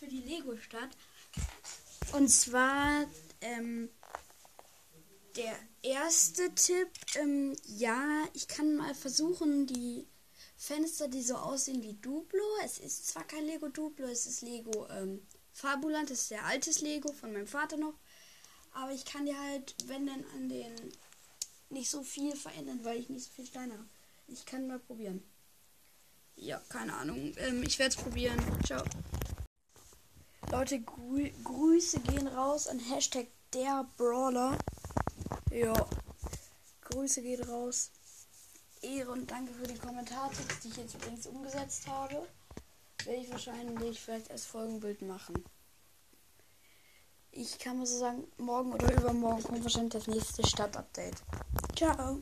für die Lego-Stadt. Und zwar ähm, der erste Tipp. Ähm, ja, ich kann mal versuchen, die Fenster, die so aussehen wie Duplo. Es ist zwar kein Lego Duplo, es ist Lego ähm, Fabuland. Das ist der altes Lego von meinem Vater noch. Aber ich kann die halt, wenn dann an den nicht so viel verändern, weil ich nicht so viel Steine habe. Ich kann mal probieren. Ja, keine Ahnung. Ähm, ich werde es probieren. Ciao. Leute, Grü Grüße gehen raus an Hashtag der Brawler. Ja. Grüße geht raus. Ehre und danke für die Kommentartipps, die ich jetzt übrigens umgesetzt habe. Werde ich wahrscheinlich vielleicht als Folgenbild machen. Ich kann mal so sagen, morgen oder übermorgen kommt wahrscheinlich das nächste Stadtupdate. Ciao.